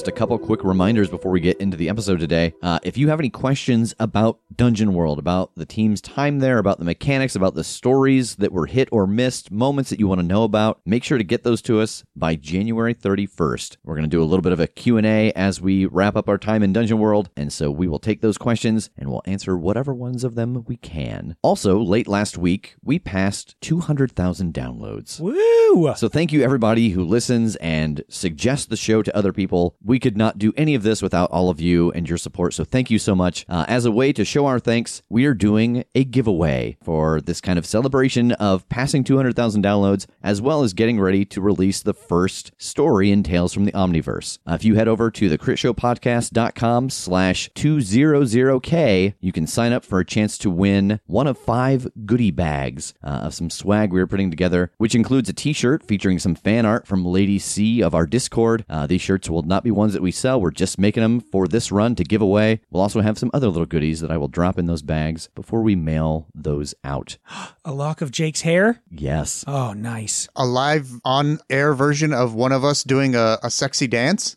Just a couple quick reminders before we get into the episode today. Uh, if you have any questions about Dungeon World, about the team's time there, about the mechanics, about the stories that were hit or missed, moments that you want to know about, make sure to get those to us by January 31st. We're going to do a little bit of a Q&A as we wrap up our time in Dungeon World, and so we will take those questions and we'll answer whatever ones of them we can. Also, late last week, we passed 200,000 downloads. Woo! So thank you everybody who listens and suggests the show to other people. We could not do any of this without all of you and your support. So thank you so much. Uh, as a way to show our thanks, we are doing a giveaway for this kind of celebration of passing 200,000 downloads, as well as getting ready to release the first story in Tales from the Omniverse. Uh, if you head over to the critshowpodcast.com slash 200k, you can sign up for a chance to win one of five goodie bags uh, of some swag we are putting together, which includes a t-shirt featuring some fan art from Lady C of our Discord. Uh, these shirts will not be ones that we sell. We're just making them for this run to give away. We'll also have some other little goodies that I will drop in those bags before we mail those out. A lock of Jake's hair? Yes. Oh, nice. a live on air version of one of us doing a, a sexy dance.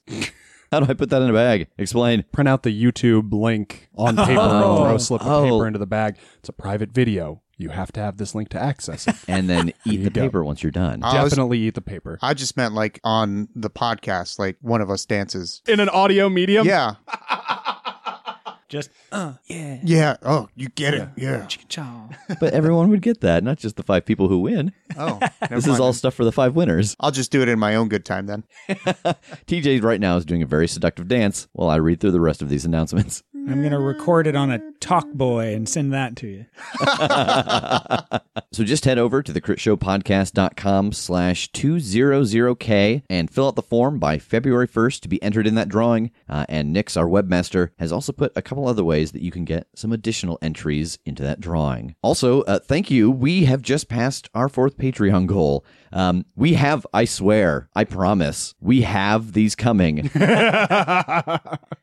How do I put that in a bag? Explain. print out the YouTube link on paper Oh. and throw a slip of Oh. paper into the bag. It's a private video. You have to have this link to access it. And then eat the go. paper once you're done. I was- Definitely eat the paper. I just meant like on the podcast, like one of us dances. In an audio medium? Yeah. Just, uh, yeah. Yeah. Oh, you get it. Yeah. Chicken chow. but everyone would get that, not just the five people who win. Oh, never This is mind all stuff for the five winners. I'll just do it in my own good time then. TJ right now is doing a very seductive dance while I read through the rest of these announcements. I'm going to record it on a Talkboy and send that to you. So just head over to the critshowpodcast.com slash 200k and fill out the form by February 1st to be entered in that drawing. Uh, and Nix, our webmaster, has also put a couple other ways that you can get some additional entries into that drawing. Also, uh, thank you. We have just passed our fourth Patreon goal. Um, we have, I swear, I promise, we have these coming.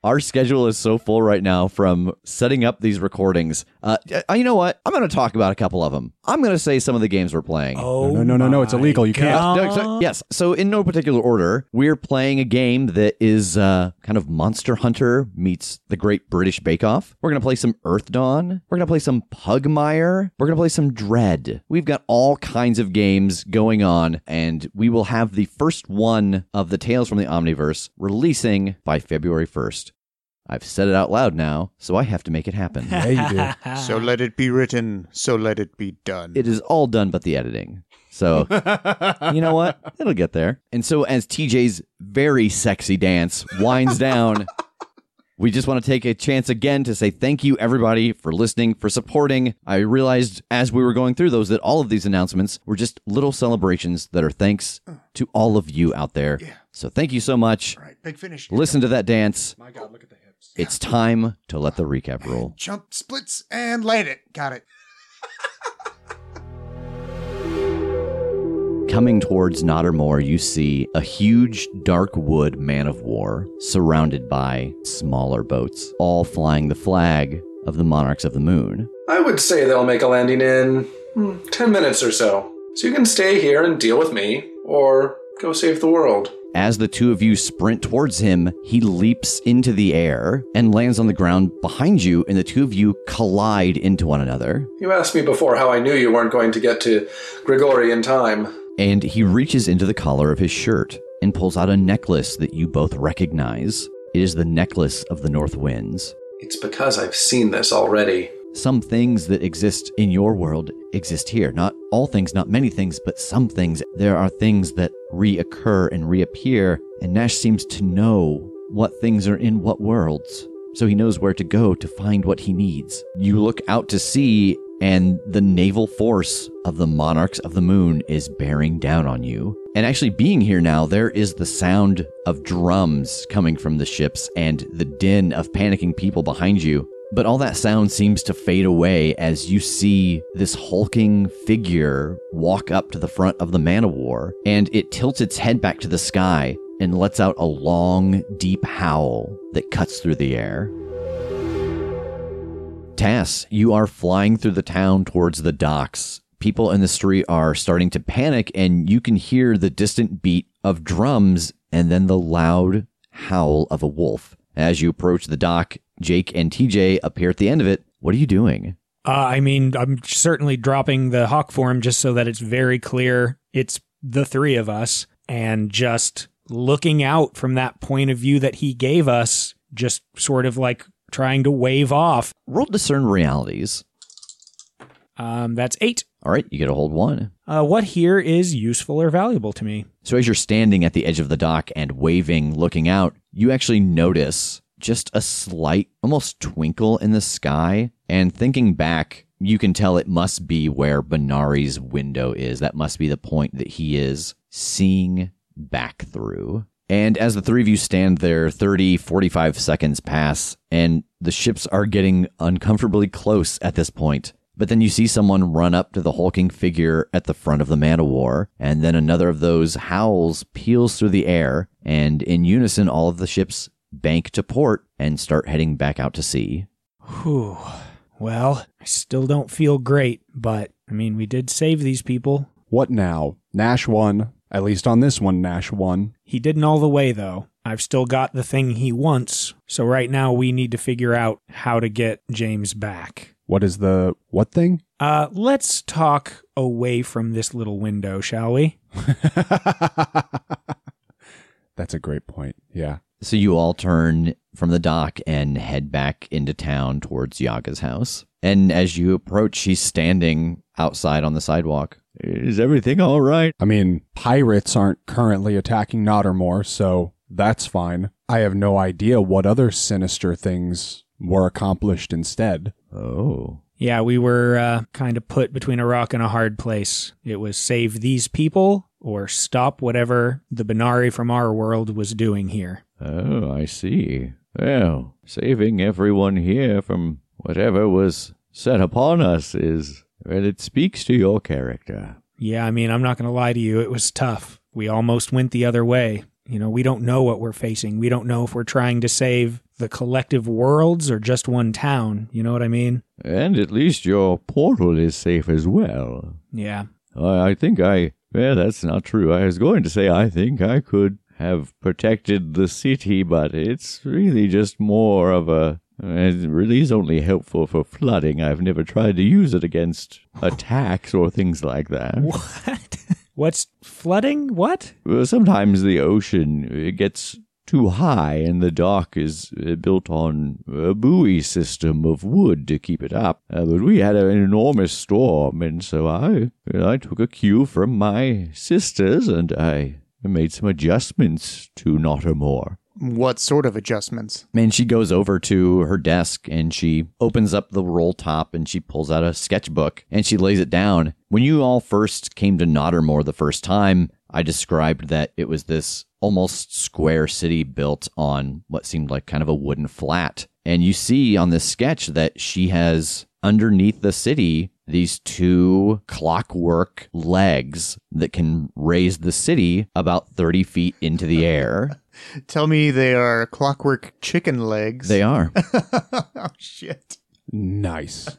Our schedule is so full right now from setting up these recordings. Uh, uh, you know what? I'm going to talk about a couple of them. I'm going to say some of the games we're playing. Oh, no, no, no, no, it's illegal. You can't. God. No, so- yes. So, in no particular order, we're playing a game that is uh, kind of Monster Hunter meets the Great British Bake Off. We're going to play some Earthdawn. We're going to play some Pugmire. We're going to play some Dread. We've got all kinds of games going on, and we will have the first one of the Tales from the Omniverse releasing by February 1st. I've said it out loud now, so I have to make it happen. Yeah, you do. So let it be written. So let it be done. it is all done but the editing. So, you know what? It'll get there. And so, as TJ's very sexy dance winds down, we just want to take a chance again to say thank you, everybody, for listening, for supporting. I realized as we were going through those that all of these announcements were just little celebrations that are thanks to all of you out there. Yeah. So, thank you so much. All right. Big finish. Listen to that dance. My God, look at the hips. It's time to let the recap roll. Jump splits and land it. Got it. Coming towards Nottermore, you see a huge dark wood man of war surrounded by smaller boats, all flying the flag of the Monarchs of the Moon. I would say they'll make a landing in hmm, 10 minutes or so. So you can stay here and deal with me, or go save the world. As the two of you sprint towards him, he leaps into the air and lands on the ground behind you, and the two of you collide into one another. You asked me before how I knew you weren't going to get to Grigori in time. And he reaches into the collar of his shirt and pulls out a necklace that you both recognize. It is the necklace of the North Winds. It's because I've seen this already. Some things that exist in your world exist here. Not all things, not many things, but some things. There are things that reoccur and reappear, and Nash seems to know what things are in what worlds. so he knows where to go to find what he needs. You look out to sea, and the naval force of the Monarchs of the Moon is bearing down on you. And actually, being here now, there is the sound of drums coming from the ships and the din of panicking people behind you. But all that sound seems to fade away as you see this hulking figure walk up to the front of the man of war, and it tilts its head back to the sky and lets out a long, deep howl that cuts through the air. Tass, you are flying through the town towards the docks. People in the street are starting to panic, and you can hear the distant beat of drums and then the loud howl of a wolf. As you approach the dock, Jake and TJ appear at the end of it. What are you doing? Uh, I mean, I'm certainly dropping the hawk form just so that it's very clear it's the three of us and just looking out from that point of view that he gave us, just sort of like trying to wave off. Roll discern realities. Um, that's eight. All right, you get a hold one. Uh, what here is useful or valuable to me? So as you're standing at the edge of the dock and waving, looking out, you actually notice just a slight, almost twinkle in the sky. And thinking back, you can tell it must be where Benari's window is. That must be the point that he is seeing back through. And as the three of you stand there, 30, 45 seconds pass, and the ships are getting uncomfortably close at this point. But then you see someone run up to the hulking figure at the front of the man of war, and then another of those howls peals through the air, and in unison, all of the ships bank to port and start heading back out to sea. Whew. Well, I still don't feel great, but I mean, we did save these people. What now? Nash won. At least on this one, Nash won. He didn't all the way, though. I've still got the thing he wants, so right now we need to figure out how to get James back. What is the what thing? Uh, let's talk away from this little window, shall we? That's a great point. Yeah. So you all turn from the dock and head back into town towards Yaga's house. And as you approach, she's standing outside on the sidewalk. Is everything all right? I mean, pirates aren't currently attacking Nottermore, so that's fine. I have no idea what other sinister things were accomplished instead. Oh. Yeah, we were uh, kind of put between a rock and a hard place. It was save these people or stop whatever the Benari from our world was doing here. Oh, I see. Well, saving everyone here from whatever was set upon us is, well, it speaks to your character. Yeah, I mean, I'm not going to lie to you. It was tough. We almost went the other way. You know, we don't know what we're facing. We don't know if we're trying to save the collective worlds or just one town. You know what I mean? And at least your portal is safe as well. Yeah. I, I think I. Well, that's not true. I was going to say I think I could have protected the city, but it's really just more of a. It really is only helpful for flooding. I've never tried to use it against attacks or things like that. What? What's flooding? What? Well, Sometimes the ocean it gets too high, and the dock is uh, built on a buoy system of wood to keep it up. Uh, but we had an enormous storm, and so I I took a cue from my sisters, and I made some adjustments to Nottermore. What sort of adjustments? And she goes over to her desk and she opens up the roll top and she pulls out a sketchbook and she lays it down. When you all first came to Nottermore the first time, I described that it was this almost square city built on what seemed like kind of a wooden flat. And you see on this sketch that she has underneath the city these two clockwork legs that can raise the city about 30 feet into the air. Tell me they are clockwork chicken legs. They are. oh, shit. Nice.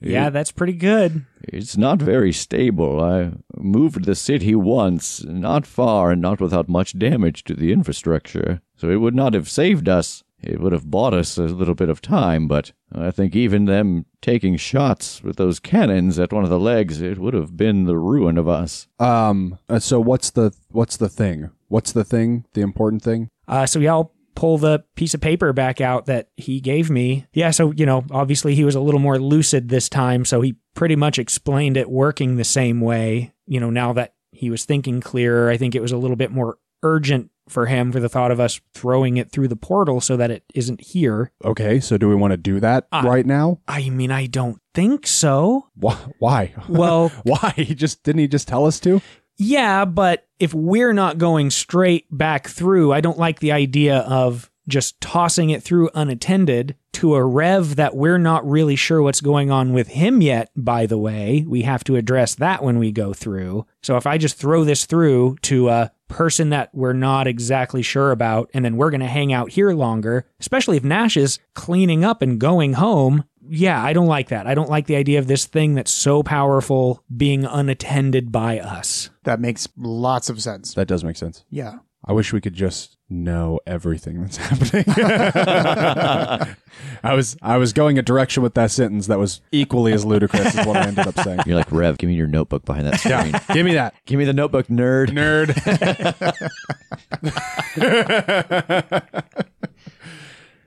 Yeah, that's pretty good. It's not very stable. I moved the city once, not far and not without much damage to the infrastructure. So it would not have saved us. It would have bought us a little bit of time, but I think even them taking shots with those cannons at one of the legs, it would have been the ruin of us. Um. uh, So what's the what's the thing? What's the thing? The important thing? Uh, so yeah, I'll pull the piece of paper back out that he gave me. Yeah, so you know, obviously he was a little more lucid this time, so he pretty much explained it working the same way. You know, now that he was thinking clearer, I think it was a little bit more urgent for him for the thought of us throwing it through the portal so that it isn't here. Okay, so do we want to do that Uh, right now? I mean, I don't think so. Why? Why? Well, Why? He just didn't he just tell us to? Yeah, but if we're not going straight back through, I don't like the idea of just tossing it through unattended to a rev that we're not really sure what's going on with him yet, by the way. We have to address that when we go through. So if I just throw this through to a person that we're not exactly sure about, and then we're going to hang out here longer, especially if Nash is cleaning up and going home. Yeah, I don't like that. I don't like the idea of this thing that's so powerful being unattended by us. That makes lots of sense. That does make sense. Yeah. I wish we could just know everything that's happening. I was I was going a direction with that sentence that was equally as ludicrous as what I ended up saying. You're like, Rev, give me your notebook behind that screen. Yeah, give me that Give me the notebook, nerd. nerd.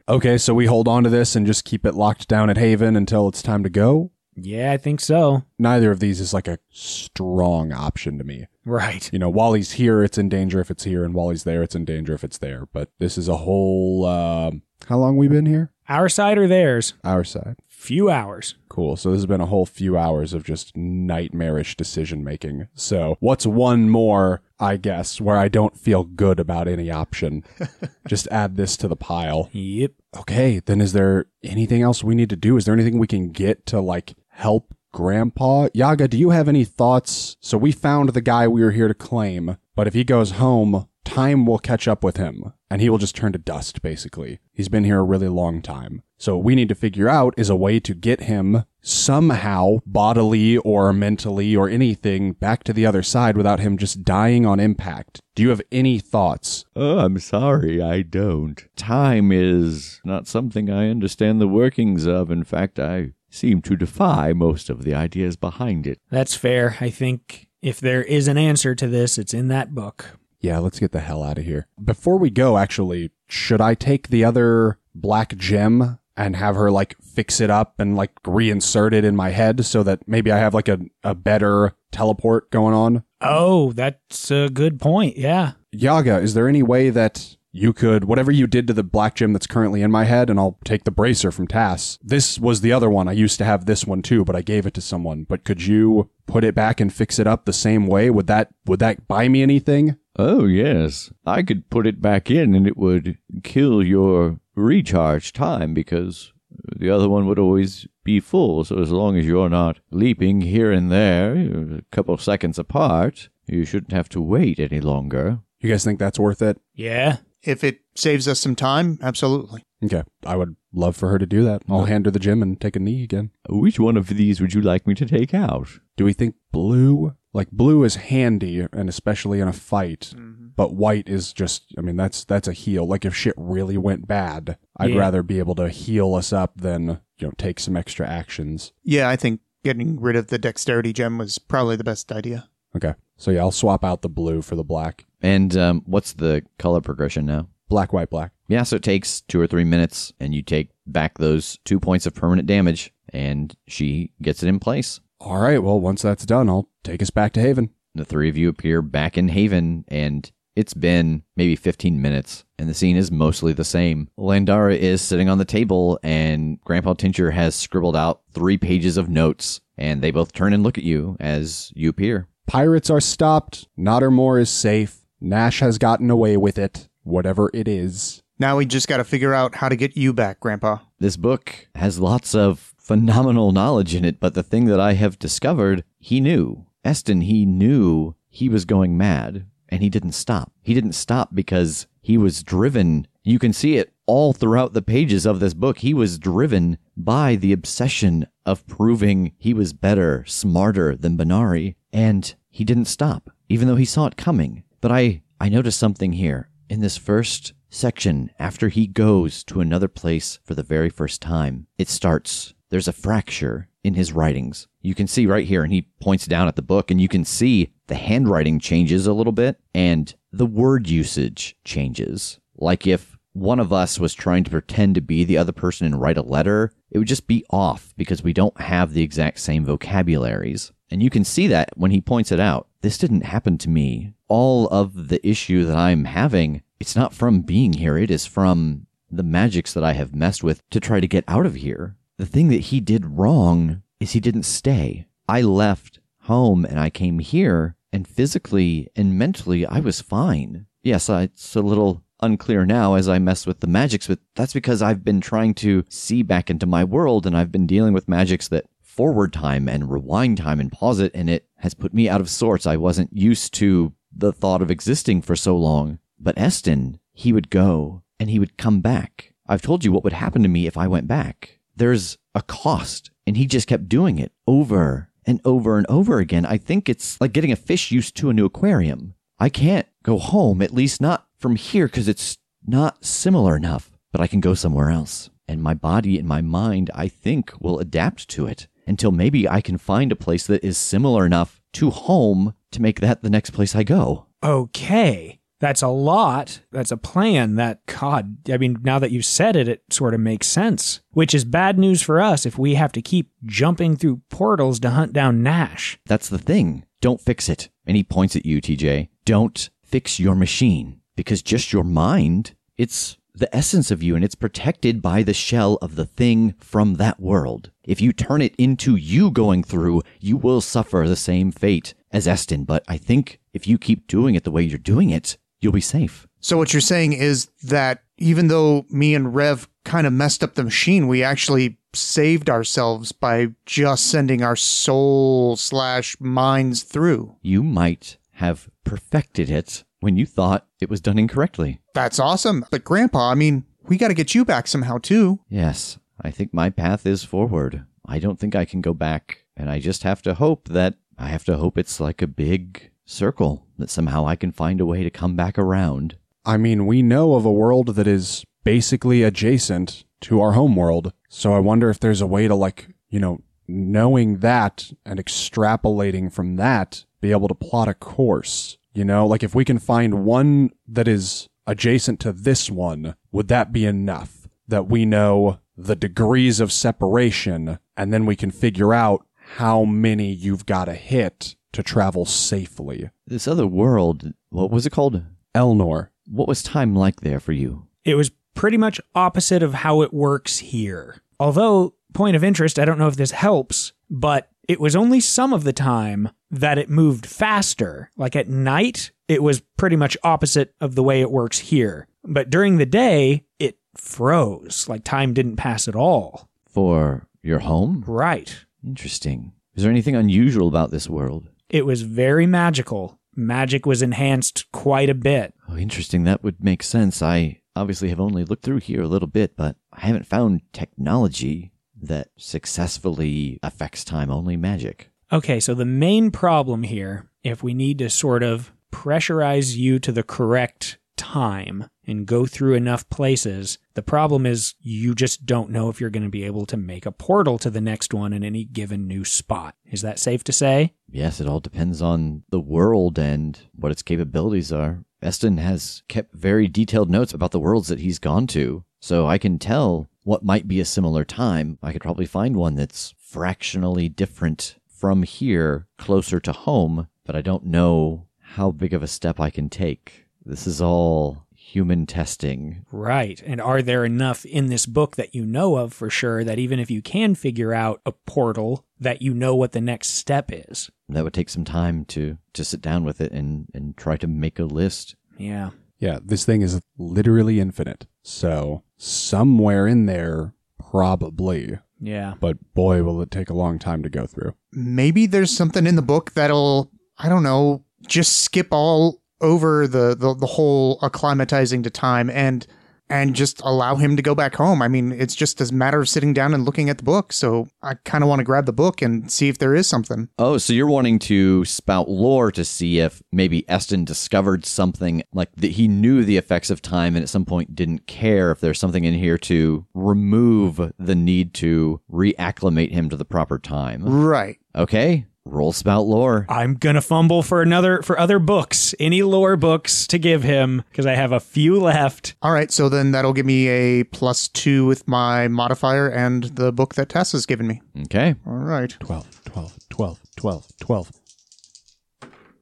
okay, so we hold on to this and just keep it locked down at Haven until it's time to go. Yeah, I think so. Neither of these is like a strong option to me. Right. You know, while he's here, it's in danger if it's here, and while he's there, it's in danger if it's there. But this is a whole. Um, how long we been here? Our side or theirs? Our side. Few hours. Cool. So this has been a whole few hours of just nightmarish decision making. So what's one more, I guess, where I don't feel good about any option? just add this to the pile. Yep. Okay, then is there anything else we need to do? Is there anything we can get to like help Grandpa? Yaga, do you have any thoughts? So we found the guy we were here to claim, but if he goes home, time will catch up with him and he will just turn to dust, basically. He's been here a really long time. So what we need to figure out is a way to get him somehow bodily or mentally or anything back to the other side without him just dying on impact. Do you have any thoughts? Oh, I'm sorry, I don't. Time is not something I understand the workings of. In fact, I seem to defy most of the ideas behind it. That's fair. I think if there is an answer to this, it's in that book. Yeah, let's get the hell out of here. Before we go, actually, should I take the other black gem and have her like fix it up and like reinsert it in my head so that maybe I have like a, a better teleport going on? Oh, that's a good point. Yeah. Yaga, is there any way that you could, whatever you did to the black gem that's currently in my head, and I'll take the bracer from Tass. This was the other one. I used to have this one too, but I gave it to someone. But could you put it back and fix it up the same way? Would that, would that buy me anything? Oh, yes. I could put it back in and it would kill your recharge time because the other one would always be full. So as long as you're not leaping here and there, a couple of seconds apart, you shouldn't have to wait any longer. You guys think that's worth it? Yeah. If it saves us some time, absolutely. Okay. I would love for her to do that. I'll uh, hand her the gym and take a knee again. Which one of these would you like me to take out? Do we think blue? Like blue is handy and especially in a fight, but white is just I mean that's that's a heal. Like if shit really went bad, I'd Yeah. rather be able to heal us up than, you know, take some extra actions. Yeah, I think getting rid of the dexterity gem was probably the best idea. Okay. So yeah, I'll swap out the blue for the black. And um, what's the color progression now? Black, white, black. Yeah, so it takes two or three minutes, and you take back those two points of permanent damage, and she gets it in place. All right, well, once that's done, I'll take us back to Haven. The three of you appear back in Haven, and it's been maybe 15 minutes, and the scene is mostly the same. Landara is sitting on the table, and Grandpa Tincher has scribbled out three pages of notes, and they both turn and look at you as you appear. Pirates are stopped. Nottermore is safe. Nash has gotten away with it, whatever it is. Now we just got to figure out how to get you back, Grandpa. This book has lots of phenomenal knowledge in it, but the thing that I have discovered, he knew. Eston, he knew he was going mad, and he didn't stop. He didn't stop because he was driven. You can see it all throughout the pages of this book. He was driven by the obsession of proving he was better, smarter than Benari, and he didn't stop, even though he saw it coming. But I, I noticed something here. In this first section, after he goes to another place for the very first time, it starts. There's a fracture in his writings. You can see right here, and he points down at the book, and you can see the handwriting changes a little bit, and the word usage changes. Like if one of us was trying to pretend to be the other person and write a letter, it would just be off because we don't have the exact same vocabularies. And you can see that when he points it out. This didn't happen to me. All of the issue that I'm having it's not from being here. It is from the magics that I have messed with to try to get out of here. The thing that he did wrong is he didn't stay. I left home and I came here, and physically and mentally, I was fine. Yes, it's a little unclear now as I mess with the magics, but that's because I've been trying to see back into my world and I've been dealing with magics that forward time and rewind time and pause it, and it has put me out of sorts. I wasn't used to the thought of existing for so long. But Eston, he would go and he would come back. I've told you what would happen to me if I went back. There's a cost, and he just kept doing it over and over and over again. I think it's like getting a fish used to a new aquarium. I can't go home, at least not from here, because it's not similar enough, but I can go somewhere else. And my body and my mind, I think, will adapt to it until maybe I can find a place that is similar enough to home to make that the next place I go. Okay. That's a lot. That's a plan that, God, I mean, now that you've said it, it sort of makes sense. Which is bad news for us if we have to keep jumping through portals to hunt down Nash. That's the thing. Don't fix it. And he points at you, TJ. Don't fix your machine because just your mind, it's the essence of you and it's protected by the shell of the thing from that world. If you turn it into you going through, you will suffer the same fate as Eston. But I think if you keep doing it the way you're doing it, you'll be safe. So what you're saying is that even though me and Rev kind of messed up the machine, we actually saved ourselves by just sending our soul slash minds through. You might have perfected it when you thought it was done incorrectly. That's awesome. But Grandpa, I mean, we got to get you back somehow too. Yes, I think my path is forward. I don't think I can go back, and I just have to hope that I have to hope it's like a big circle that somehow I can find a way to come back around. I mean, we know of a world that is basically adjacent to our home world. So I wonder if there's a way to like, you know, knowing that and extrapolating from that, be able to plot a course. You know, like if we can find one that is adjacent to this one, would that be enough that we know the degrees of separation and then we can figure out how many you've got to hit to travel safely? This other world, what was it called? Elnor. What was time like there for you? It was pretty much opposite of how it works here. Although, point of interest, I don't know if this helps, but it was only some of the time that it moved faster. Like at night, it was pretty much opposite of the way it works here. But during the day, it froze. Like time didn't pass at all. For your home? Right. Interesting. Is there anything unusual about this world? It was very magical. Magic was enhanced quite a bit. Oh, interesting. That would make sense. I obviously have only looked through here a little bit, but I haven't found technology that successfully affects time, only magic. Okay, so the main problem here, if we need to sort of pressurize you to the correct time and go through enough places, the problem is you just don't know if you're going to be able to make a portal to the next one in any given new spot. Is that safe to say? Yes, it all depends on the world and what its capabilities are. Eston has kept very detailed notes about the worlds that he's gone to, so I can tell what might be a similar time. I could probably find one that's fractionally different from here, closer to home, but I don't know how big of a step I can take. This is all human testing. Right. And are there enough in this book that you know of for sure that even if you can figure out a portal, that you know what the next step is? That would take some time to to sit down with it and and try to make a list. Yeah. Yeah, this thing is literally infinite. So somewhere in there, probably. Yeah. But boy, will it take a long time to go through. Maybe there's something in the book that'll, I don't know, just skip all over the, the, the whole acclimatizing to time and and just allow him to go back home. I mean, it's just a matter of sitting down and looking at the book. So I kind of want to grab the book and see if there is something. Oh, so you're wanting to spout lore to see if maybe Eston discovered something like that he knew the effects of time and at some point didn't care if there's something in here to remove the need to reacclimate him to the proper time. Right. Okay, roll spout lore. I'm gonna fumble for another for other books, any lore books to give him because I have a few left. All right. So then that'll give me a plus two with my modifier and the book that Tass has given me. Okay. All right. 12, 12, 12, 12, 12.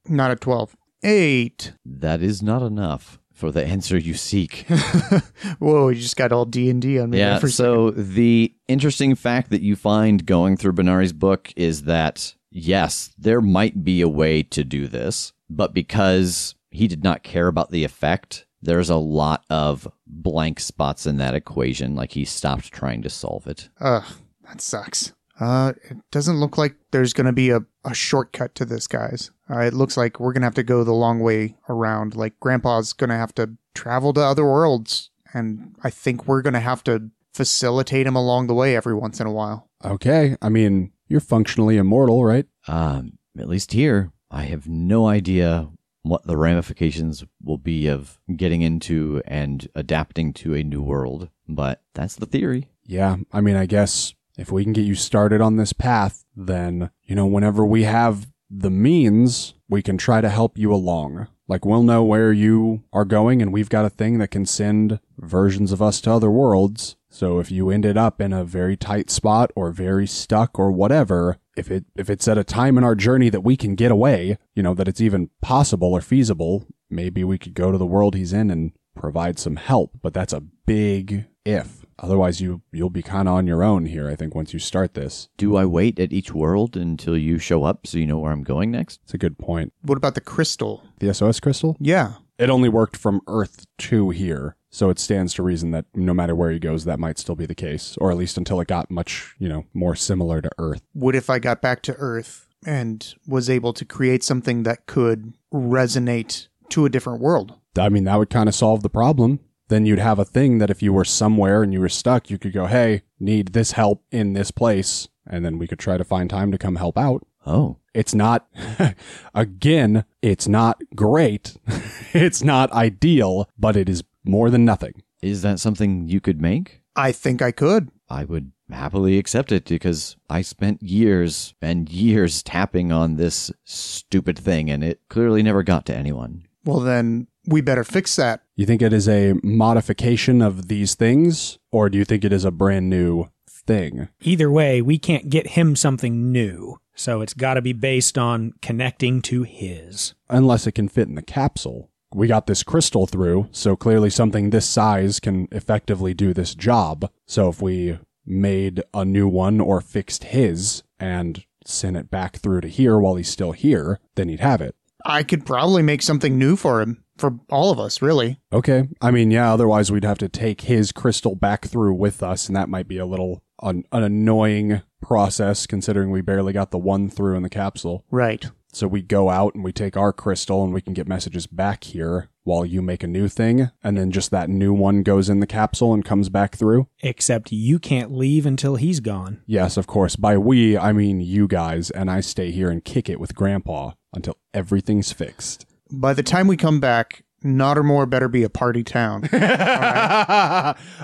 Not a 12. Eight. That is not enough. for the answer you seek. Whoa, you just got all D and D on me. yeah. for a So the interesting fact that you find going through Benari's book is that yes, there might be a way to do this, but because he did not care about the effect, there's a lot of blank spots in that equation. Like he stopped trying to solve it. Ugh, that sucks. Uh, it doesn't look like there's going to be a, a shortcut to this, guys. Uh, it looks like we're going to have to go the long way around. Like, Grandpa's going to have to travel to other worlds, and I think we're going to have to facilitate him along the way every once in a while. Okay. I mean, you're functionally immortal, right? Um, at least here, I have no idea what the ramifications will be of getting into and adapting to a new world, but that's the theory. Yeah. I mean, I guess if we can get you started on this path, then, you know, whenever we have the means, we can try to help you along. Like, we'll know where you are going, and we've got a thing that can send versions of us to other worlds. So if you ended up in a very tight spot or very stuck or whatever, if it if it's at a time in our journey that we can get away, you know, that it's even possible or feasible, maybe we could go to the world he's in and provide some help. But that's a big if. Otherwise you you'll be kind of on your own here, I think once you start this. Do I wait at each world until you show up so you know where I'm going next? It's a good point. What about the crystal? The SOS crystal? Yeah. It only worked from Earth to here. So it stands to reason that no matter where he goes, that might still be the case, or at least until it got much, you know, more similar to Earth. What if I got back to Earth and was able to create something that could resonate to a different world? I mean, that would kind of solve the problem. Then you'd have a thing that if you were somewhere and you were stuck, you could go, hey, need this help in this place. And then we could try to find time to come help out. Oh, It's not, again, it's not great. it's not ideal, but it is more than nothing. is that something you could make? I think I could. I would happily accept it because I spent years and years tapping on this stupid thing and it clearly never got to anyone. Well, then we better fix that. You think it is a modification of these things, or do you think it is a brand new thing? Either way, we can't get him something new. So it's got to be based on connecting to his. Unless it can fit in the capsule. We got this crystal through, so clearly something this size can effectively do this job. So if we made a new one or fixed his and sent it back through to here while he's still here, then he'd have it. I could probably make something new for him, for all of us, really. Okay. I mean, yeah, otherwise we'd have to take his crystal back through with us, and that might be a little an, an annoying process considering we barely got the one through in the capsule. Right. So we go out and we take our crystal and we can get messages back here while you make a new thing, and then just that new one goes in the capsule and comes back through. Except you can't leave until he's gone. Yes, of course. By we, I mean you guys, and I stay here and kick it with Grandpa until everything's fixed. By the time we come back, Nottermore better be a party town.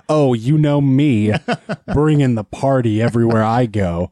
oh, you know me, bringing the party everywhere I go.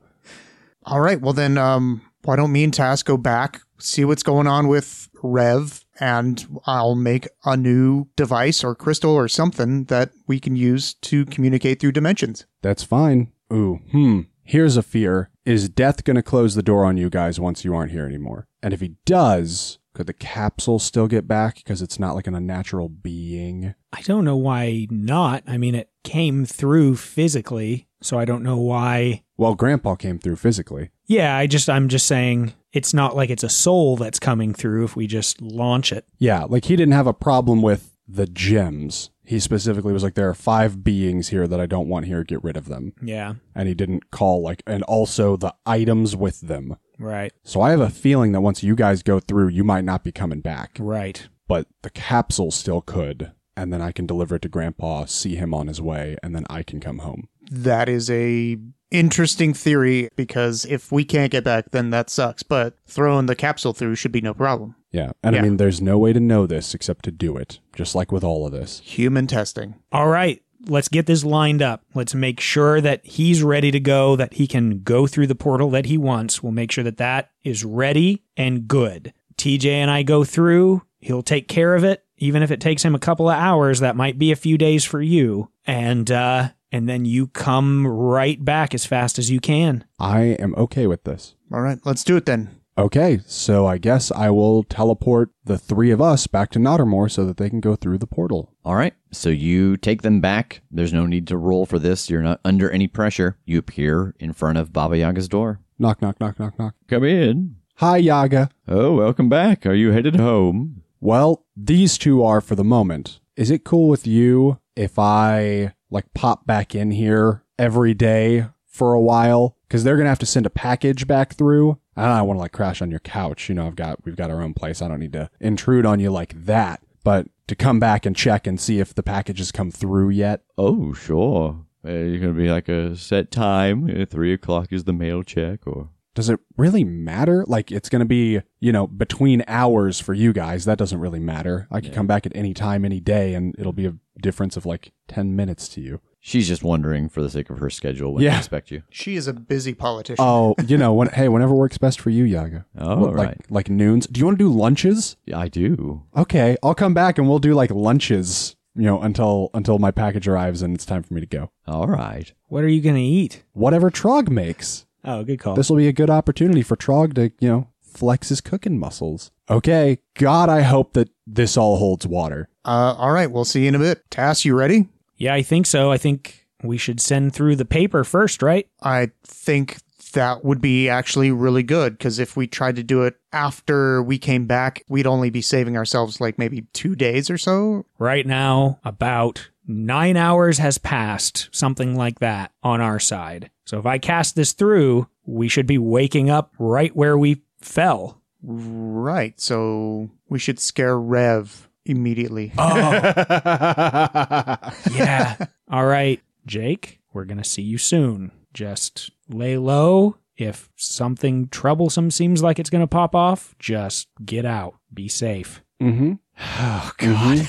All right. Well, then, um, why don't me and Tass go back, see what's going on with Rev, and I'll make a new device or crystal or something that we can use to communicate through dimensions. That's fine. Ooh, hmm. Here's a fear. Is Death going to close the door on you guys once you aren't here anymore? And if he does, could the capsule still get back because it's not like an unnatural being? I don't know why not. I mean, it came through physically, so I don't know why. Well, Grandpa came through physically. Yeah, I just I'm just saying it's not like it's a soul that's coming through if we just launch it. Yeah, like he didn't have a problem with the gems. He specifically was like, there are five beings here that I don't want here. Get rid of them. Yeah, And he didn't call like, and also the items with them. right, So I have a feeling that once you guys go through, you might not be coming back. right. but the capsule still could. And then I can deliver it to Grandpa, see him on his way, and then I can come home. That is a interesting theory because if we can't get back, then that sucks. But throwing the capsule through should be no problem. Yeah. And Yeah. I mean, there's no way to know this except to do it, just like with all of this. Human testing. All right, let's get this lined up. Let's make sure that he's ready to go, that he can go through the portal that he wants. We'll make sure that that is ready and good. TJ and I go through, he'll take care of it. Even if it takes him a couple of hours, that might be a few days for you. And uh and then you come right back as fast as you can. I am okay with this. All right, let's do it then. Okay, so I guess I will teleport the three of us back to Nottermore so that they can go through the portal. All right. So you take them back. There's no need to roll for this. You're not under any pressure. You appear in front of Baba Yaga's door. Knock, knock, knock, knock, knock. Come in. Hi, Yaga. Oh, welcome back. Are you headed home? Well, these two are for the moment. Is it cool with you if I like pop back in here every day for a while? Because they're gonna have to send a package back through. I don't want to like crash on your couch. You know, I've got we've got our own place. I don't need to intrude on you like that. But to come back and check and see if the package has come through yet. Oh, sure. Uh, you're to be like a set time. Uh, three o'clock is the mail check, or Does it really matter? Like it's gonna be, you know, between hours for you guys. That doesn't really matter. I can come back at any time, any day, and it'll be a difference of like ten minutes to you. she's just wondering for the sake of her schedule when to Yeah. expect you. She is a busy politician. Oh, you know, when hey, whenever works best for you, Yaga. Oh, What, all like right. like noons. Do you want to do lunches? Yeah, I do. Okay, I'll come back and we'll do like lunches. You know, until until my package arrives and it's time for me to go. All right. What are you going to eat? Whatever Trog makes. Oh, good call. This will be a good opportunity for Trog to, you know, flex his cooking muscles. Okay, God, I hope that this all holds water. Uh, all right, we'll see you in a bit. Tass, you ready? yeah, I think so. I think we should send through the paper first, right? I think that would be actually really good because if we tried to do it after we came back, we'd only be saving ourselves like maybe two days or so. Right now, about nine hours has passed, something like that, on our side. So if I cast this through, we should be waking up right where we fell. Right, so we should scare Rev immediately. Oh. Yeah. All right, Jake, we're going to see you soon. Just lay low. If something troublesome seems like it's going to pop off, just get out. Be safe. Mm-hmm. Oh, God.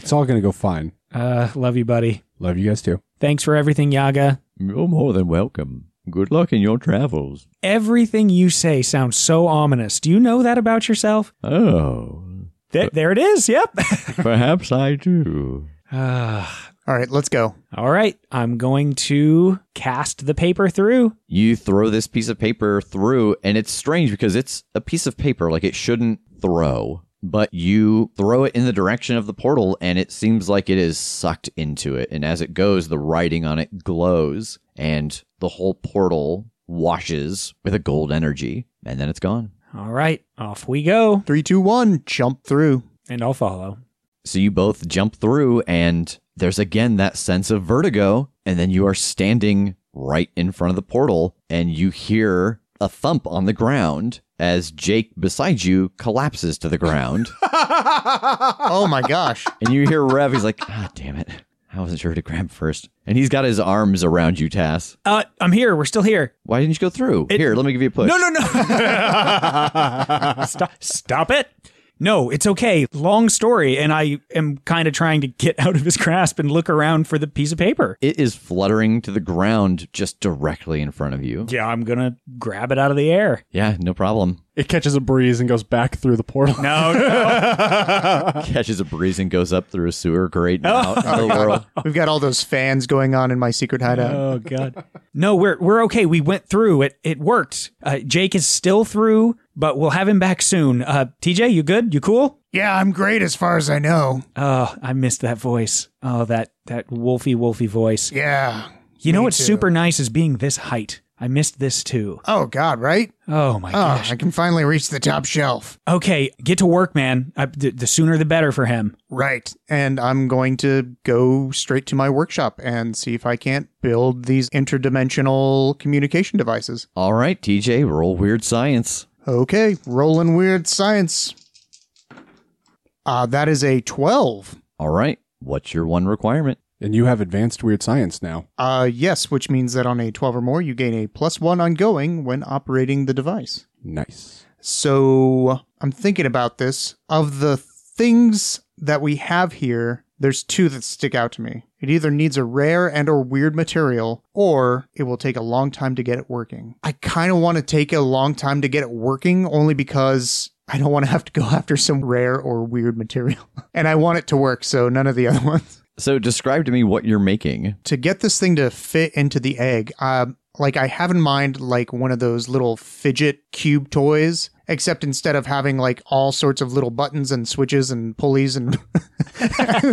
It's all gonna go fine. Uh, love you, buddy. Love you guys too. Thanks for everything, Yaga. You're more than welcome. Good luck in your travels. Everything you say sounds so ominous. Do you know that about yourself? Oh, Th- there it is. Yep. perhaps I do. Ah. All right, let's go. all right. I'm going to cast the paper through. You throw this piece of paper through, and it's strange because it's a piece of paper, like it shouldn't throw. But you throw it in the direction of the portal, and it seems like it is sucked into it. And as it goes, the writing on it glows, and the whole portal washes with a gold energy, and then it's gone. All right. Off we go. Three, two, one, jump through. And I'll follow. So you both jump through, and there's again that sense of vertigo. And then you are standing right in front of the portal, and you hear a thump on the ground as Jake beside you collapses to the ground. Oh my gosh. and you hear Rev, he's like, ah, damn it. I wasn't sure who to grab first. And he's got his arms around you, Tass. Uh, I'm here. We're still here. Why didn't you go through? It- Here, let me give you a push. No, no, no. stop, stop it. No, it's okay. Long story. And I am kind of trying to get out of his grasp and look around for the piece of paper. It is fluttering to the ground just directly in front of you. Yeah, I'm going to grab it out of the air. Yeah, no problem. It catches a breeze and goes back through the portal. No, no. Catches a breeze and goes up through a sewer grate and out into the world. We've got all those fans going on in my secret hideout. Oh god. No, we're we're okay. We went through. It it worked. Uh, Jake is still through, but we'll have him back soon. Uh, TJ, you good? You cool? Yeah, I'm great as far as I know. Oh, I missed that voice. Oh, that that wolfy wolfy voice. Yeah. You know what's too. super nice is being this height. I missed this too. Oh God, right? Oh my Oh, gosh. I can finally reach the top shelf. Okay, get to work, man. I, the, the sooner the better for him. Right. And I'm going to go straight to my workshop and see if I can't build these interdimensional communication devices. All right, TJ, roll weird science. Okay, rolling weird science. Uh, that is a 12. All right, what's your one requirement? And you have advanced weird science now. Uh, yes, which means that on a 12 or more, you gain a plus one ongoing when operating the device. Nice. So I'm thinking about this. Of the things that we have here, there's two that stick out to me. It either needs a rare and or weird material, or it will take a long time to get it working. I kind of want to take a long time to get it working, only because I don't want to have to go after some rare or weird material. and I want it to work, so none of the other ones So describe to me what you're making. to get this thing to fit into the egg, um, like I have in mind like one of those little fidget cube toys, except instead of having like all sorts of little buttons and switches and pulleys and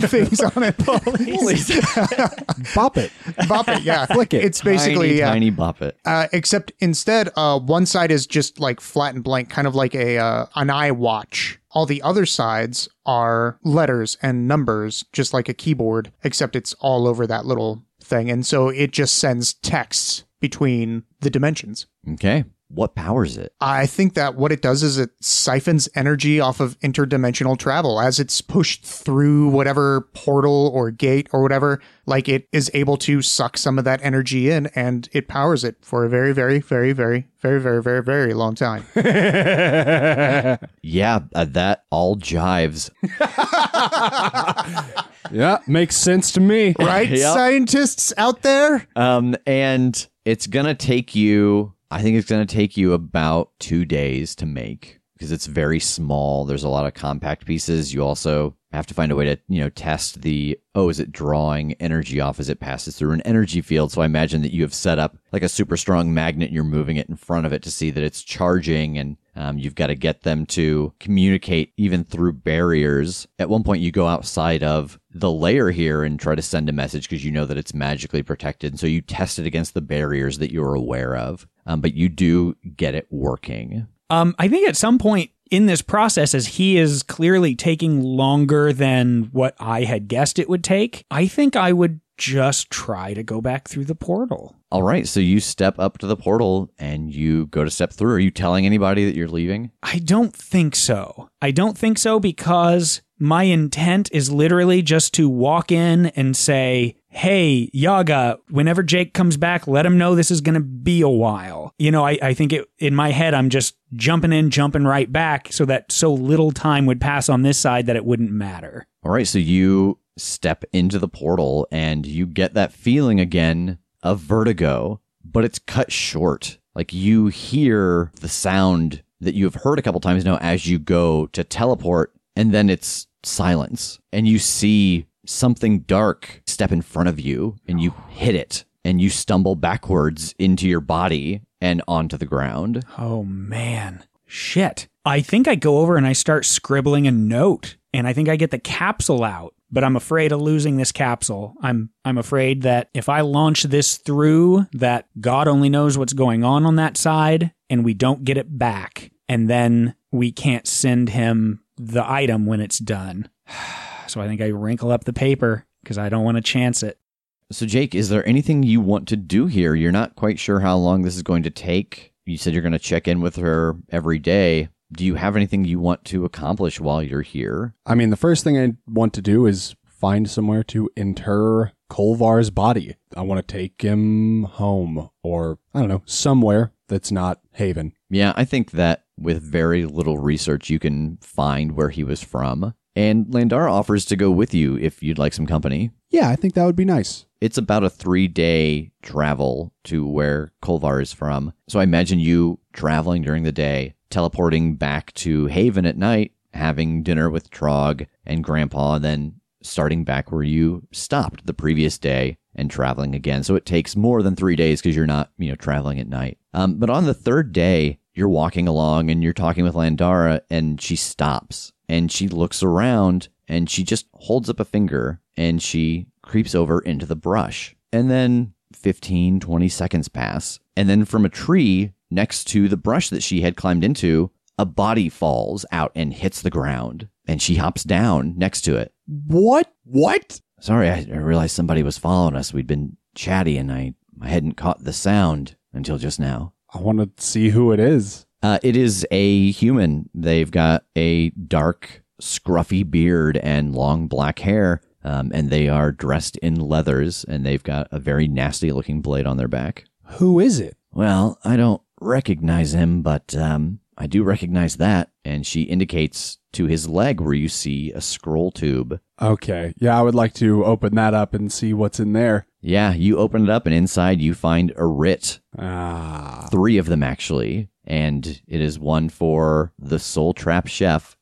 things on it. Pulleys. Bop it. Bop it, yeah. Flick it. It's basically tiny, yeah. tiny bop it. Uh, except instead, uh, one side is just like flat and blank, kind of like a uh, an eye watch. All the other sides are letters and numbers, just like a keyboard, except it's all over that little thing, and so it just sends texts between the dimensions. Okay. What powers it? I think that what it does is it siphons energy off of interdimensional travel as it's pushed through whatever portal or gate or whatever. Like it is able to suck some of that energy in and it powers it for a very, very, very, very, very, very, very, very long time. Yeah, uh, that all jives. yeah, makes sense to me. Right? Yep. Scientists out there? Um, and it's gonna take you. I think it's gonna take you about two days to make because it's very small. There's a lot of compact pieces. You also have to find a way to, you know, test the. Oh, is it drawing energy off as it passes through an energy field? So I imagine that you have set up like a super strong magnet. You're moving it in front of it to see that it's charging, and um, you've got to get them to communicate even through barriers. At one point, you go outside of the layer here and try to send a message because you know that it's magically protected. So you test it against the barriers that you're aware of. Um, but you do get it working. Um, I think at some point in this process, as he is clearly taking longer than what I had guessed it would take, I think I would just try to go back through the portal. All right. So you step up to the portal and you go to step through. Are you telling anybody that you're leaving? I don't think so. I don't think so because my intent is literally just to walk in and say, Hey, Yaga, whenever Jake comes back, let him know this is going to be a while. You know, I, I think it, in my head, I'm just jumping in, jumping right back so that so little time would pass on this side that it wouldn't matter. All right. So you step into the portal and you get that feeling again of vertigo, but it's cut short. Like you hear the sound that you have heard a couple times now as you go to teleport, and then it's silence. And you see something dark step in front of you, and you oh. hit it, and you stumble backwards into your body and onto the ground. Oh man. Shit. I think I go over and I start scribbling a note and I think I get the capsule out, but I'm afraid of losing this capsule. I'm I'm afraid that if I launch this through that God only knows what's going on on that side and we don't get it back and then we can't send him the item when it's done. So I think I wrinkle up the paper because I don't want to chance it. So, Jake, is there anything you want to do here? You're not quite sure how long this is going to take. You said you're going to check in with her every day. Do you have anything you want to accomplish while you're here? I mean, the first thing I want to do is find somewhere to inter Kolvar's body. I want to take him home or, I don't know, somewhere that's not Haven. Yeah, I think that with very little research, you can find where he was from. And Landara offers to go with you if you'd like some company. Yeah, I think that would be nice. It's about a three day travel to where Kolvar is from. So I imagine you traveling during the day, teleporting back to Haven at night, having dinner with Trog and Grandpa, then starting back where you stopped the previous day and traveling again. So it takes more than three days because you're not, you know, traveling at night. Um, but on the third day, you're walking along and you're talking with Landara and she stops and she looks around and she just holds up a finger and she creeps over into the brush. And then 15, 20 seconds pass. And then from a tree next to the brush that she had climbed into, a body falls out and hits the ground. And she hops down next to it. What? What? Sorry, I, I realized somebody was following us. We'd been chatty and I, I hadn't caught the sound until just now. I want to see who it is. Uh, it is a human. They've got a dark, scruffy beard and long black hair, um, and they are dressed in leathers, and they've got a very nasty looking blade on their back. Who is it? Well, I don't recognize him, but um, I do recognize that. And she indicates to his leg where you see a scroll tube. Okay. Yeah, I would like to open that up and see what's in there. Yeah, you open it up, and inside you find a writ. Ah. Three of them, actually. And it is one for the Soul Trap Chef,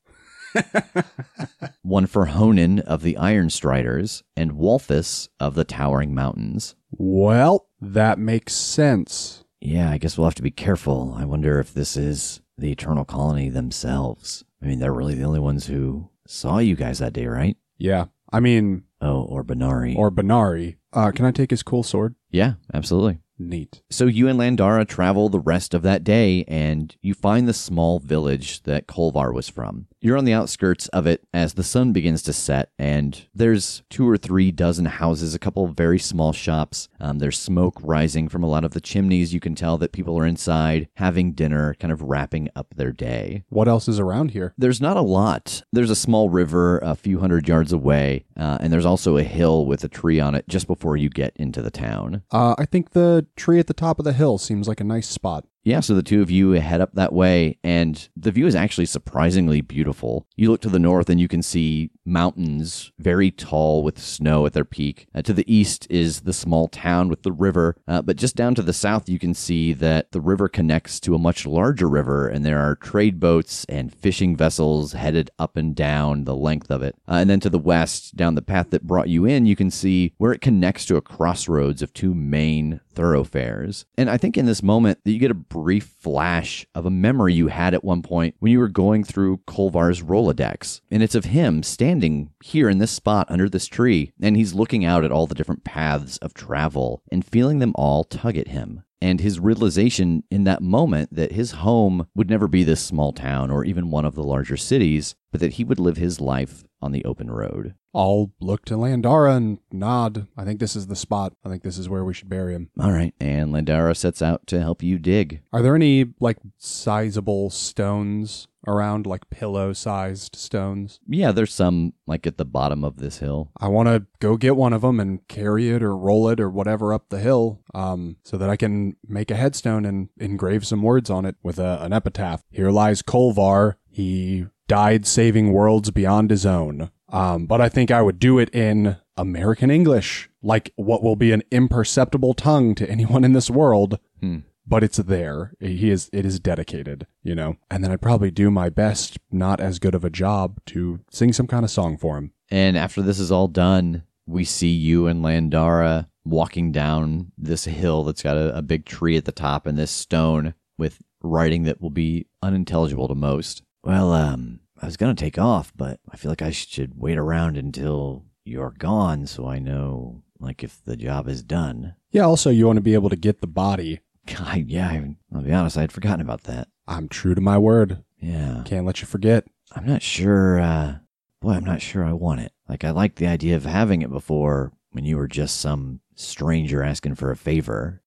one for Honan of the Iron Striders, and Wolfus of the Towering Mountains. Well, That makes sense. Yeah, I guess we'll have to be careful. I wonder if this is the Eternal Colony themselves. I mean, they're really the only ones who saw you guys that day, right? Yeah. I mean, Oh, or Benari. or Benari. Uh, can I take his cool sword? yeah, absolutely. Neat. So you and Landara travel the rest of that day and you find the small village that Kolvar was from. You're on the outskirts of it as the sun begins to set, and there's two or three dozen houses, a couple of very small shops. Um, there's smoke rising from a lot of the chimneys. You can tell that people are inside having dinner, kind of wrapping up their day. What else is around here? There's not a lot. There's a small river a few hundred yards away, uh, and there's also a hill with a tree on it just before you get into the town. Uh, I think the tree at the top of the hill seems like a nice spot. Yeah, so the two of you head up that way, and the view is actually surprisingly beautiful. You look to the north, and you can see mountains very tall with snow at their peak. Uh, to the east is the small town with the river, uh, but just down to the south, you can see that the river connects to a much larger river, and there are trade boats and fishing vessels headed up and down the length of it. Uh, and then to the west, down the path that brought you in, you can see where it connects to a crossroads of two main thoroughfares. And I think in this moment that you get a brief flash of a memory you had at one point when you were going through Kolvar's Rolodex. And it's of him standing here in this spot under this tree, and he's looking out at all the different paths of travel and feeling them all tug at him. And his realization in that moment that his home would never be this small town or even one of the larger cities, but that he would live his life on the open road. I'll look to Landara and nod. I think this is the spot. I think this is where we should bury him. All right. And Landara sets out to help you dig. Are there any like sizable stones around, like pillow sized stones? Yeah, there's some like at the bottom of this hill. I want to go get one of them and carry it or roll it or whatever up the hill, um, so that I can make a headstone and engrave some words on it with a, an epitaph. Here lies Kolvar. He died saving worlds beyond his own. Um, but I think I would do it in American English, like what will be an imperceptible tongue to anyone in this world. Hmm. But it's there. He is. It is dedicated, you know. And then I'd probably do my best, not as good of a job, to sing some kind of song for him. And after this is all done, we see you and Landara walking down this hill that's got a, a big tree at the top and this stone with writing that will be unintelligible to most. Well, um, I was going to take off, but I feel like I should wait around until you're gone so I know, like, if the job is done. Yeah. Also, you want to be able to get the body. God, yeah, I, I'll be honest, I had forgotten about that. I'm true to my word. Yeah. Can't let you forget. I'm not sure, uh, boy, I'm not sure I want it. Like, I liked the idea of having it before when you were just some stranger asking for a favor.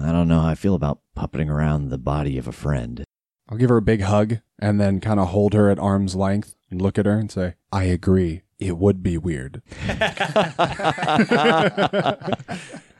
I don't know how I feel about puppeting around the body of a friend. I'll give her a big hug and then kind of hold her at arm's length and look at her and say, I agree. It would be weird.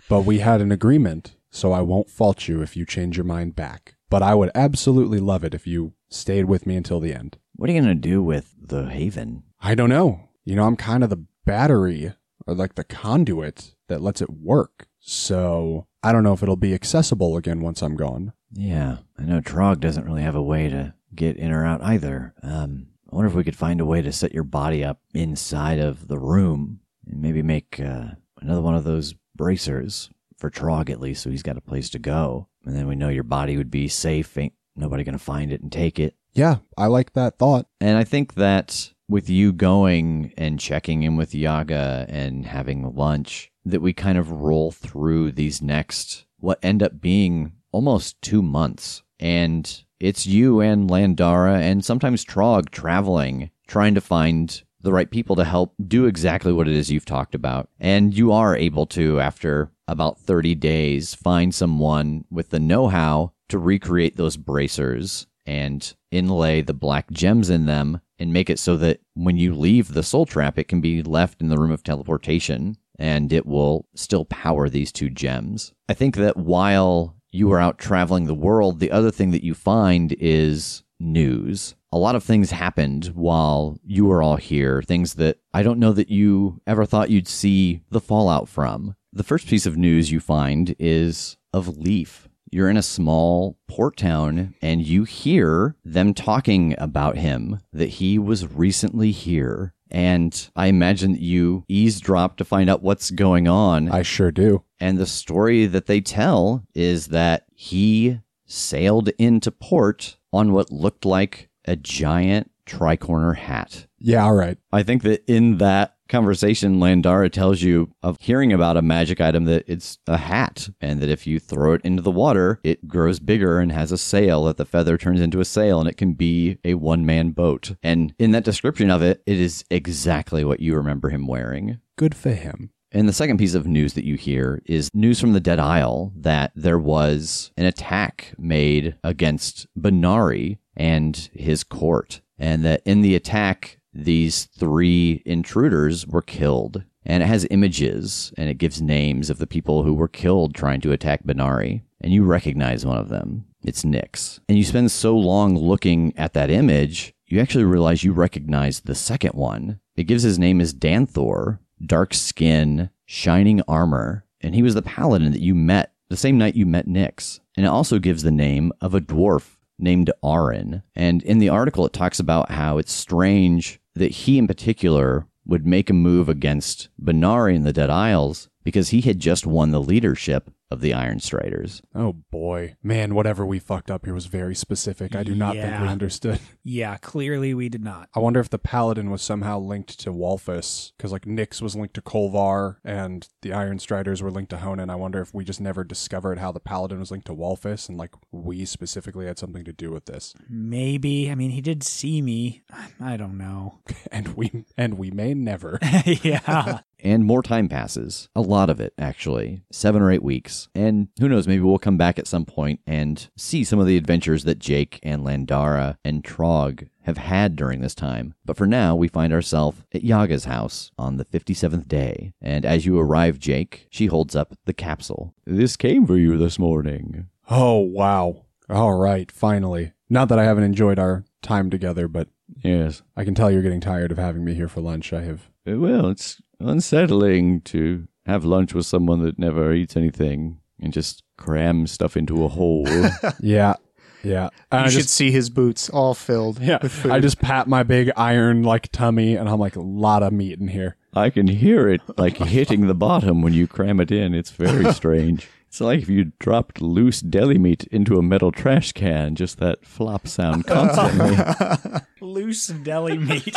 but we had an agreement, so I won't fault you if you change your mind back. But I would absolutely love it if you stayed with me until the end. What are you going to do with the Haven? I don't know. You know, I'm kind of the battery or like the conduit that lets it work. So I don't know if it'll be accessible again once I'm gone. Yeah, I know Trog doesn't really have a way to get in or out either. Um, I wonder if we could find a way to set your body up inside of the room and maybe make uh, another one of those bracers for Trog at least, so he's got a place to go. And then we know your body would be safe. Ain't nobody gonna find it and take it. Yeah, I like that thought. And I think that with you going and checking in with Yaga and having lunch, that we kind of roll through these next, what end up being almost two months. And it's you and Landara and sometimes Trog traveling, trying to find the right people to help do exactly what it is you've talked about. And you are able to, after about 30 days, find someone with the know how to recreate those bracers and inlay the black gems in them and make it so that when you leave the soul trap, it can be left in the room of teleportation and it will still power these two gems. I think that while you are out traveling the world, the other thing that you find is news. A lot of things happened while you were all here, things that I don't know that you ever thought you'd see the fallout from. The first piece of news you find is of Leaf. You're in a small port town and you hear them talking about him, that he was recently here and I imagine that you eavesdrop to find out what's going on. I sure do. And the story that they tell is that he sailed into port on what looked like a giant tricorner hat. Yeah, all right. I think that in that conversation, Landara tells you of hearing about a magic item that it's a hat, and that if you throw it into the water, it grows bigger and has a sail, that the feather turns into a sail, and it can be a one man boat. And in that description of it, it is exactly what you remember him wearing. Good for him. And the second piece of news that you hear is news from the Dead Isle that there was an attack made against Benari and his court, and that in the attack, these three intruders were killed. And it has images and it gives names of the people who were killed trying to attack Benari. And you recognize one of them. It's Nyx. And you spend so long looking at that image, you actually realize you recognize the second one. It gives his name as Danthor, dark skin, shining armor, and he was the paladin that you met the same night you met Nyx. And it also gives the name of a dwarf named Arin. And in the article, it talks about how it's strange that he in particular would make a move against Benari in the Dead Isles because he had just won the leadership of the Iron Striders. Oh boy. Man, whatever we fucked up here was very specific. I do not think we understood. Yeah, clearly we did not. I wonder if the paladin was somehow linked to Wolfus, because like Nyx was linked to Kolvar and the Iron Striders were linked to Honan. I wonder if we just never discovered how the paladin was linked to Wolfus and like we specifically had something to do with this. Maybe. I mean, he did see me. I don't know. And we and we may never. yeah. And more time passes. A lot of it, actually. Seven or eight weeks. And who knows, maybe we'll come back at some point and see some of the adventures that Jake and Landara and Trog have had during this time. But for now, we find ourselves at Yaga's house on the 57th day. And as you arrive, Jake, she holds up the capsule. This came for you this morning. oh wow. All right, finally. Not that I haven't enjoyed our time together, but Yes. I can tell you're getting tired of having me here for lunch. I have Well, it's unsettling to have lunch with someone that never eats anything and just cram stuff into a hole. Yeah. Yeah. And You I should just see his boots all filled Yeah, with food. I just pat my big iron like tummy, and I'm like a lot of meat in here. I can hear it like hitting the bottom when you cram it in. It's very strange. It's like if you dropped loose deli meat into a metal trash can, just that flop sound constantly. Loose deli meat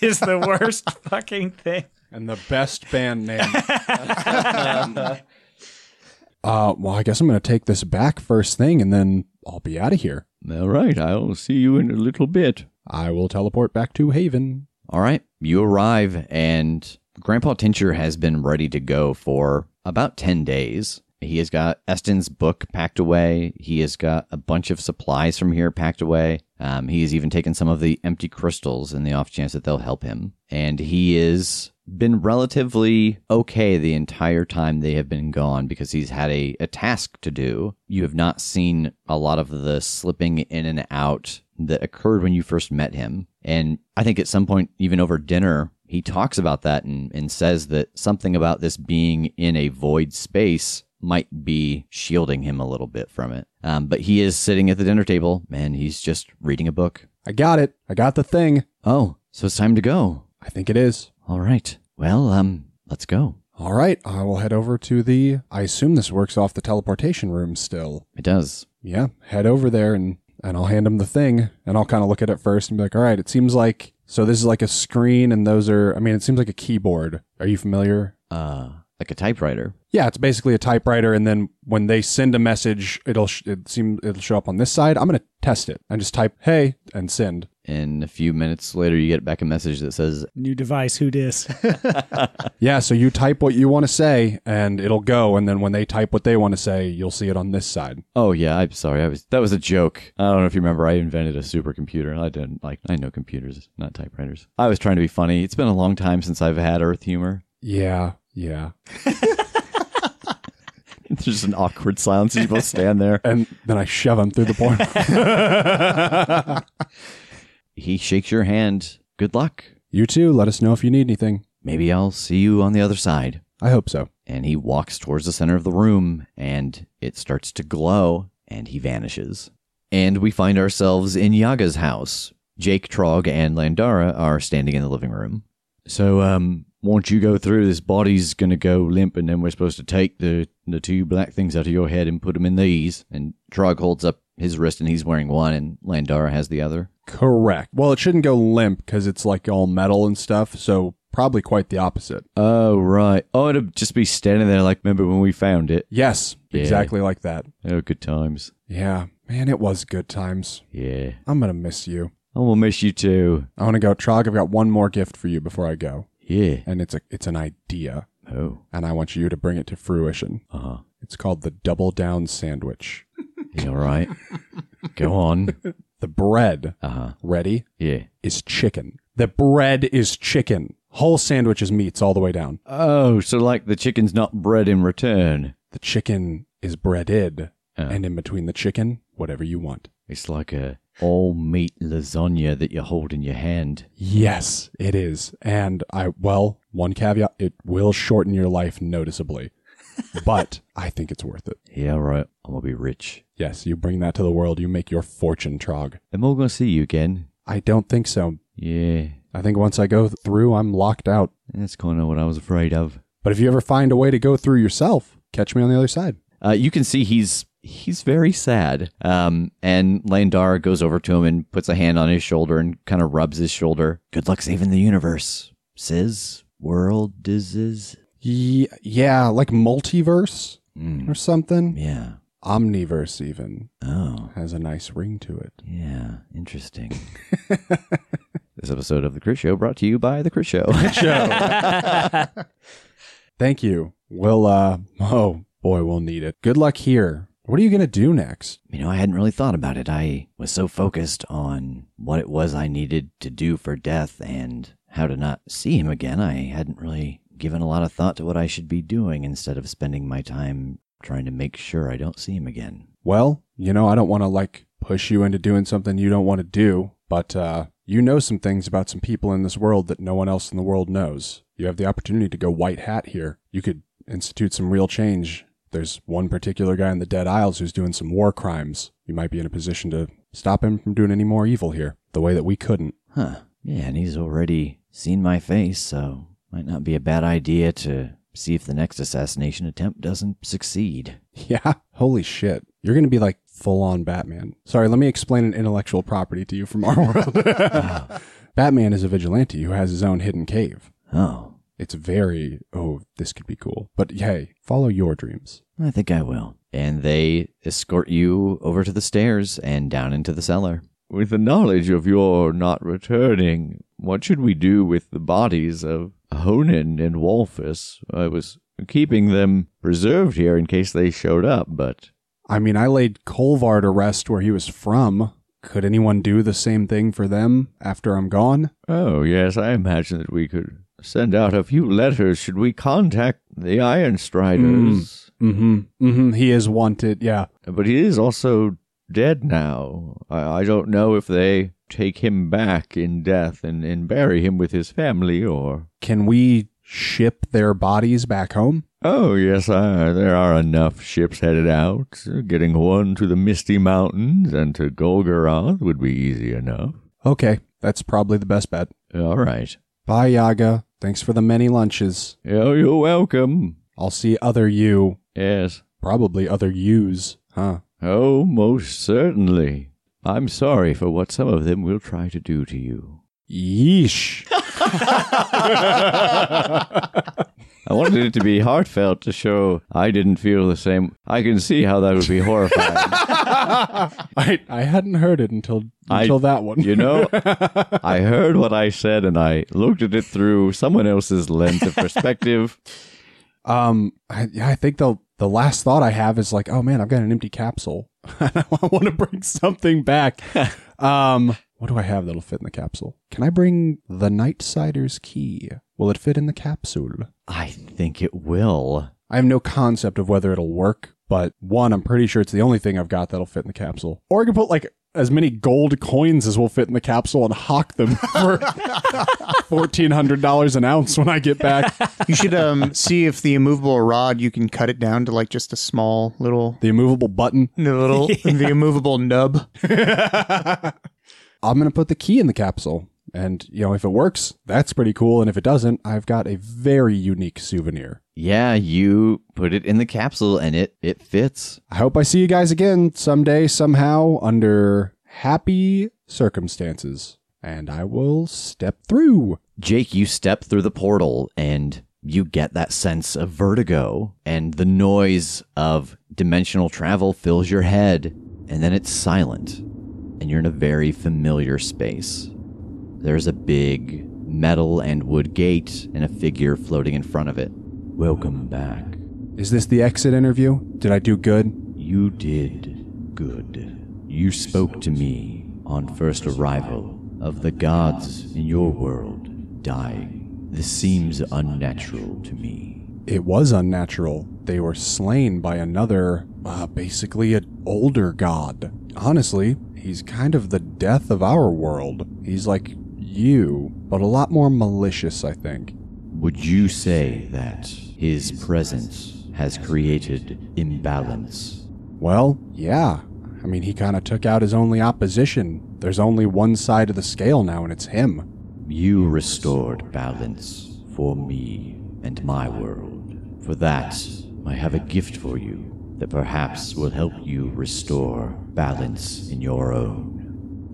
is the worst fucking thing. And the best band name. uh, well, I guess I'm gonna take this back first thing, and then I'll be out of here. All right, I'll see you in a little bit. I will teleport back to Haven. All right, you arrive, and Grandpa Tincher has been ready to go for about 10 days. He has got Eston's book packed away. He has got a bunch of supplies from here packed away. Um, he has even taken some of the empty crystals in the off chance that they'll help him. And he has been relatively okay the entire time they have been gone because he's had a, a task to do. You have not seen a lot of the slipping in and out that occurred when you first met him. And I think at some point, even over dinner, he talks about that and, and says that something about this being in a void space might be shielding him a little bit from it. Um, but he is sitting at the dinner table and he's just reading a book. I got it. I got the thing. Oh, so it's time to go. I think it is. All right. Well, um, let's go. All right, I will head over to the. I assume this works off the teleportation room still. It does. Yeah, head over there and and I'll hand him the thing and I'll kind of look at it first and be like, all right, it seems like so this is like a screen and those are. I mean, it seems like a keyboard. Are you familiar? Uh, like a typewriter. Yeah, it's basically a typewriter, and then when they send a message, it'll sh- it seem it'll show up on this side. I'm gonna test it and just type "Hey" and send. And a few minutes later, you get back a message that says, New device, who dis? Yeah, so you type what you want to say, and it'll go. And then when they type what they want to say, you'll see it on this side. "Oh yeah, I'm sorry. I was that was a joke. I don't know if you remember. I invented a supercomputer. And I didn't like. I know computers, not typewriters. I was trying to be funny. It's been a long time since I've had Earth humor. Yeah, yeah. There's just an awkward silence as you both stand there. And then I shove him through the portal. He shakes your hand. Good luck. you too. Let us know if you need anything. Maybe I'll see you on the other side. I hope so. And he walks towards the center of the room, and it starts to glow, and he vanishes. And we find ourselves in Yaga's house. Jake, Trog, and Landara are standing in the living room. So, um, once you go through, this body's gonna go limp, and then we're supposed to take the the two black things out of your head and put them in these. And Trog holds up his wrist, and he's wearing one, and Landara has the other. Correct. Well, it shouldn't go limp because it's like all metal and stuff. So probably quite the opposite. Oh, right. Oh, it'll just be standing there like, remember when we found it? Yes, Yeah. exactly like that. Oh, good times. Yeah, man, it was good times. Yeah. I'm gonna miss you. I will miss you too. I want to go, Trog. I've got one more gift for you before I go, Yeah. and it's a it's an idea, Oh. and I want you to bring it to fruition. Uh huh. It's called the double down sandwich. You all right? Go on. The bread, Uh huh. ready, Yeah. is chicken. The bread is chicken. Whole sandwich is meats all the way down. Oh, so like the chicken's not bread in return. The chicken is breaded, Oh. and in between the chicken, whatever you want. It's like a all meat lasagna that you hold in your hand. Yes, it is. And I, well, one caveat, it will shorten your life noticeably, but I think it's worth it. Yeah, right. I'm gonna be rich. Yes, you bring that to the world, you make your fortune, Trog. Am I gonna see you again? I don't think so. Yeah. I think once I go through, I'm locked out. That's kind of what I was afraid of. But if you ever find a way to go through yourself, catch me on the other side. Uh, you can see he's he's very sad. Um, and Landar goes over to him and puts a hand on his shoulder and kind of rubs his shoulder. Good luck saving the universe, says world disease. Ye- yeah, like multiverse Mm, or something. yeah. Omniverse, even, Oh, has a nice ring to it. yeah. Interesting. this episode of the Crit Show brought to you by the Crit Show. Thank you. We'll, uh, oh boy, we'll need it. Good luck here. What are you going to do next? You know, I hadn't really thought about it. I was so focused on what it was I needed to do for death and how to not see him again. I hadn't really given a lot of thought to what I should be doing instead of spending my time trying to make sure I don't see him again. Well, you know, I don't want to like push you into doing something you don't want to do, but, uh, you know some things about some people in this world that no one else in the world knows. You have the opportunity to go white hat here. You could institute some real change. There's one particular guy in the Dead Isles who's doing some war crimes. You might be in a position to stop him from doing any more evil here, the way that we couldn't. Huh. Yeah, and he's already seen my face, so might not be a bad idea to see if the next assassination attempt doesn't succeed. Yeah. Holy shit. You're going to be like full on Batman. Sorry, let me explain an intellectual property to you from our world. Oh. Batman is a vigilante who has his own hidden cave. Oh, It's very, oh, this could be cool. But hey, follow your dreams. I think I will. And they escort you over to the stairs and down into the cellar. With the knowledge of your not returning, what should we do with the bodies of Honan and Wolfus? I was keeping them preserved here in case they showed up, but I mean, I laid Kolvar to rest where he was from. Could anyone do the same thing for them after I'm gone? oh yes, I imagine that we could send out a few letters. Should we contact the Iron Striders? Mm-hmm. Mm-hmm. He is wanted. Yeah. But he is also dead now. I, I don't know if they take him back in death and, and bury him with his family or. Can we ship their bodies back home? Oh, yes, uh, there are enough ships headed out. Getting one to the Misty Mountains and to Golgoroth would be easy enough. Okay. That's probably the best bet. All right. Bye, Yaga. Thanks for the many lunches. Oh, you're welcome. I'll see other you. Yes. Probably other yous. Huh. Oh, most certainly. I'm sorry for what some of them will try to do to you. Yeesh. I wanted it to be heartfelt to show I didn't feel the same. I can see how that would be horrifying. I I hadn't heard it until I- until that one. You know, I heard what I said and I looked at it through someone else's lens of perspective. Um, I, yeah, I think the the last thought I have is like, oh man, I've got an empty capsule. I want to bring something back. um, what do I have that'll fit in the capsule? Can I bring the Nightsider's key? Will it fit in the capsule? I think it will. I have no concept of whether it'll work, but one, I'm pretty sure it's the only thing I've got that'll fit in the capsule. Or I can put like as many gold coins as will fit in the capsule and hawk them for fourteen hundred dollars an ounce when I get back. You should um see if the immovable rod you can cut it down to like just a small little The immovable button. the little the immovable nub. I'm going to put the key in the capsule. And, you know, if it works, that's pretty cool. And if it doesn't, I've got a very unique souvenir. Yeah, you put it in the capsule and it it fits. I hope I see you guys again someday, somehow, under happy circumstances. And I will step through. Jake, you step through the portal and you get that sense of vertigo, and the noise of dimensional travel fills your head, and then it's silent, and you're in a very familiar space. There's a big metal and wood gate and a figure floating in front of it. Welcome back. Is this the exit interview? Did I do good? You did good. You spoke to me on first arrival of the gods in your world dying. This seems unnatural to me. It was unnatural. They were slain by another, uh, basically an older god. Honestly, he's kind of the death of our world. He's like you, but a lot more malicious, I think. Would you say that his presence has created imbalance? Well, yeah. I mean, he kind of took out his only opposition. There's only one side of the scale now, and it's him. You restored balance for me and my world. For that, I have a gift for you that perhaps will help you restore balance in your own.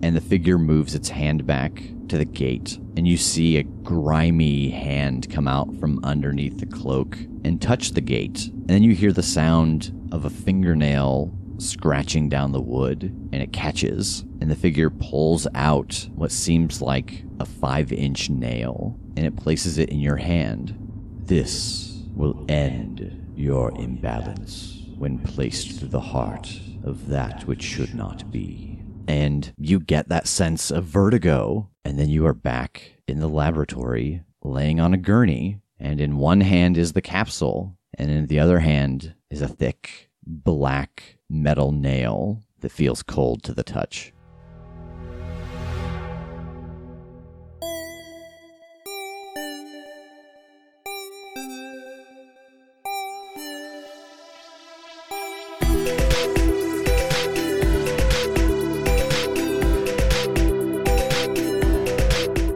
And the figure moves its hand back to the gate, and you see a grimy hand come out from underneath the cloak and touch the gate. And then you hear the sound of a fingernail scratching down the wood, and it catches, and the figure pulls out what seems like a five inch nail, and it places it in your hand. This will end your imbalance when placed through the heart of that which should not be. And you get that sense of vertigo, and then you are back in the laboratory, laying on a gurney, and in one hand is the capsule, and in the other hand is a thick, black metal nail that feels cold to the touch.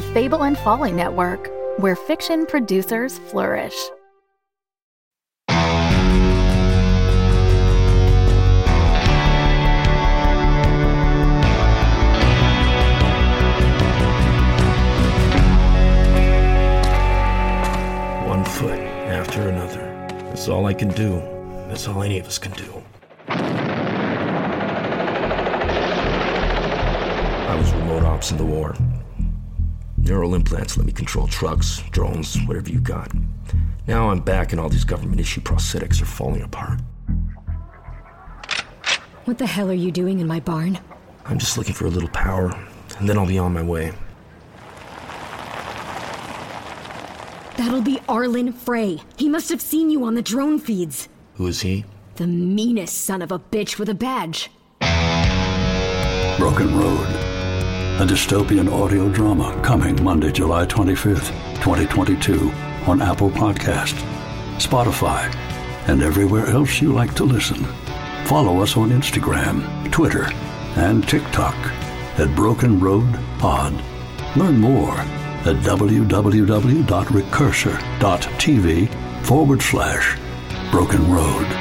The Fable and Folly Network, where fiction producers flourish. One foot after another. That's all I can do. That's all any of us can do. I was remote ops in the war. Neural implants let me control trucks, drones, whatever you got. Now I'm back and all these government issue prosthetics are falling apart. What the hell are you doing in my barn? I'm just looking for a little power, and then I'll be on my way. That'll be Arlen Frey. He must have seen you on the drone feeds. Who is he? The meanest son of a bitch with a badge. Broken Road, a dystopian audio drama coming Monday, July 25th, 2022 on Apple Podcast, Spotify, and everywhere else you like to listen. Follow us on Instagram, Twitter, and TikTok at Broken Road Pod. Learn more at www.recursor.tv forward slash Broken Road.